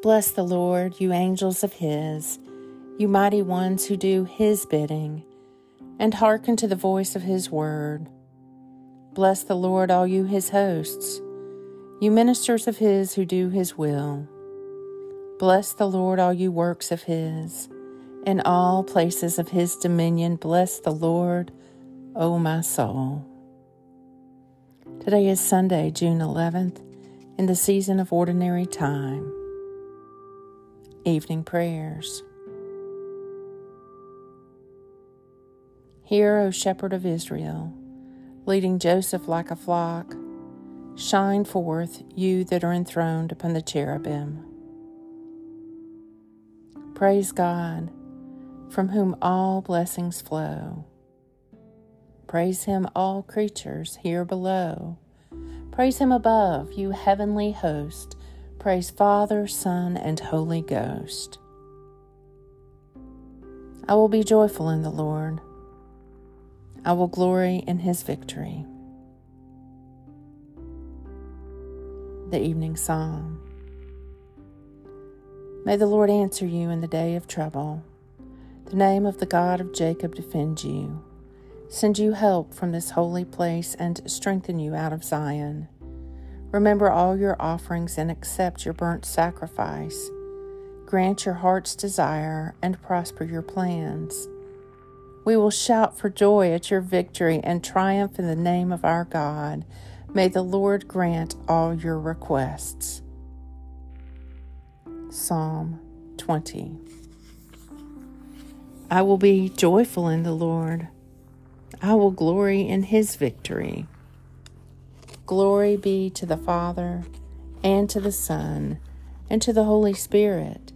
Bless the Lord, you angels of his, you mighty ones who do his bidding, and hearken to the voice of his word. Bless the Lord, all you his hosts, you ministers of his who do his will. Bless the Lord, all you works of his, in all places of his dominion. Bless the Lord, O my soul. Today is Sunday, June 11th, in the season of ordinary time. Evening Prayers. Hear, O Shepherd of Israel, leading Joseph like a flock, shine forth, you that are enthroned upon the cherubim. Praise God, from whom all blessings flow. Praise Him, all creatures here below. Praise Him above, you heavenly host. Praise Father, Son, and Holy Ghost. I will be joyful in the Lord. I will glory in his victory. The Evening Psalm. May the Lord answer you in the day of trouble. The name of the God of Jacob defend you. Send you help from this holy place and strengthen you out of Zion. Remember all your offerings and accept your burnt sacrifice. Grant your heart's desire and prosper your plans. We will shout for joy at your victory and triumph in the name of our God. May the Lord grant all your requests. Psalm 20 I will be joyful in the Lord. I will glory in his victory. Glory be to the Father, and to the Son, and to the Holy Spirit,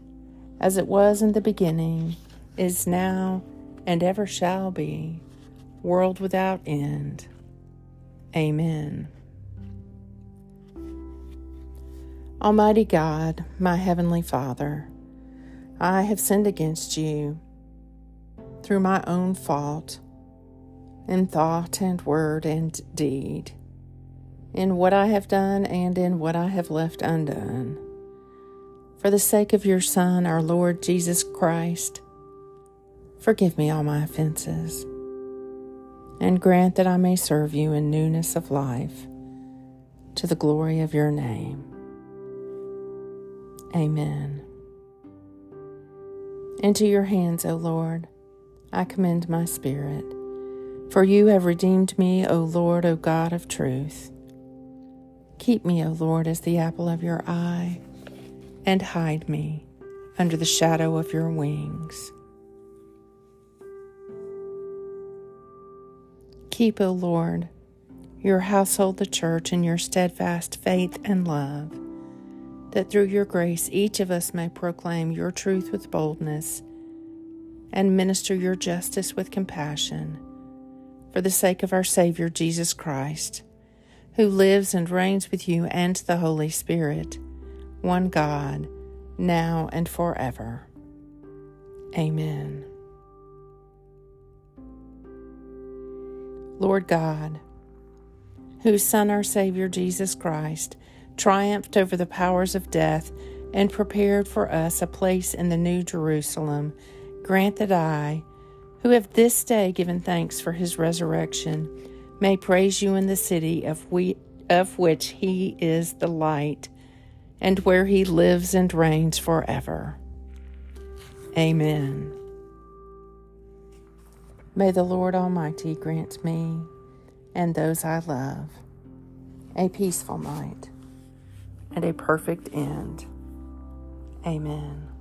as it was in the beginning, is now, and ever shall be, world without end. Amen. Almighty God, my Heavenly Father, I have sinned against you through my own fault in thought and word and deed in what I have done and in what I have left undone. For the sake of your Son, our Lord Jesus Christ, forgive me all my offenses, and grant that I may serve you in newness of life, to the glory of your name. Amen. Into your hands, O Lord, I commend my spirit. For you have redeemed me, O Lord, O God of truth. Keep me, O Lord, as the apple of your eye, and hide me under the shadow of your wings. Keep, O Lord, your household, the church, in your steadfast faith and love, that through your grace each of us may proclaim your truth with boldness and minister your justice with compassion for the sake of our Savior Jesus Christ who lives and reigns with you and the Holy Spirit, one God, now and forever. Amen. Lord God, whose Son, our Savior Jesus Christ, triumphed over the powers of death and prepared for us a place in the New Jerusalem, grant that I, who have this day given thanks for his resurrection, may praise you in the city of, we, of which he is the light, and where he lives and reigns forever. Amen. May the Lord Almighty grant me and those I love a peaceful night and a perfect end. Amen.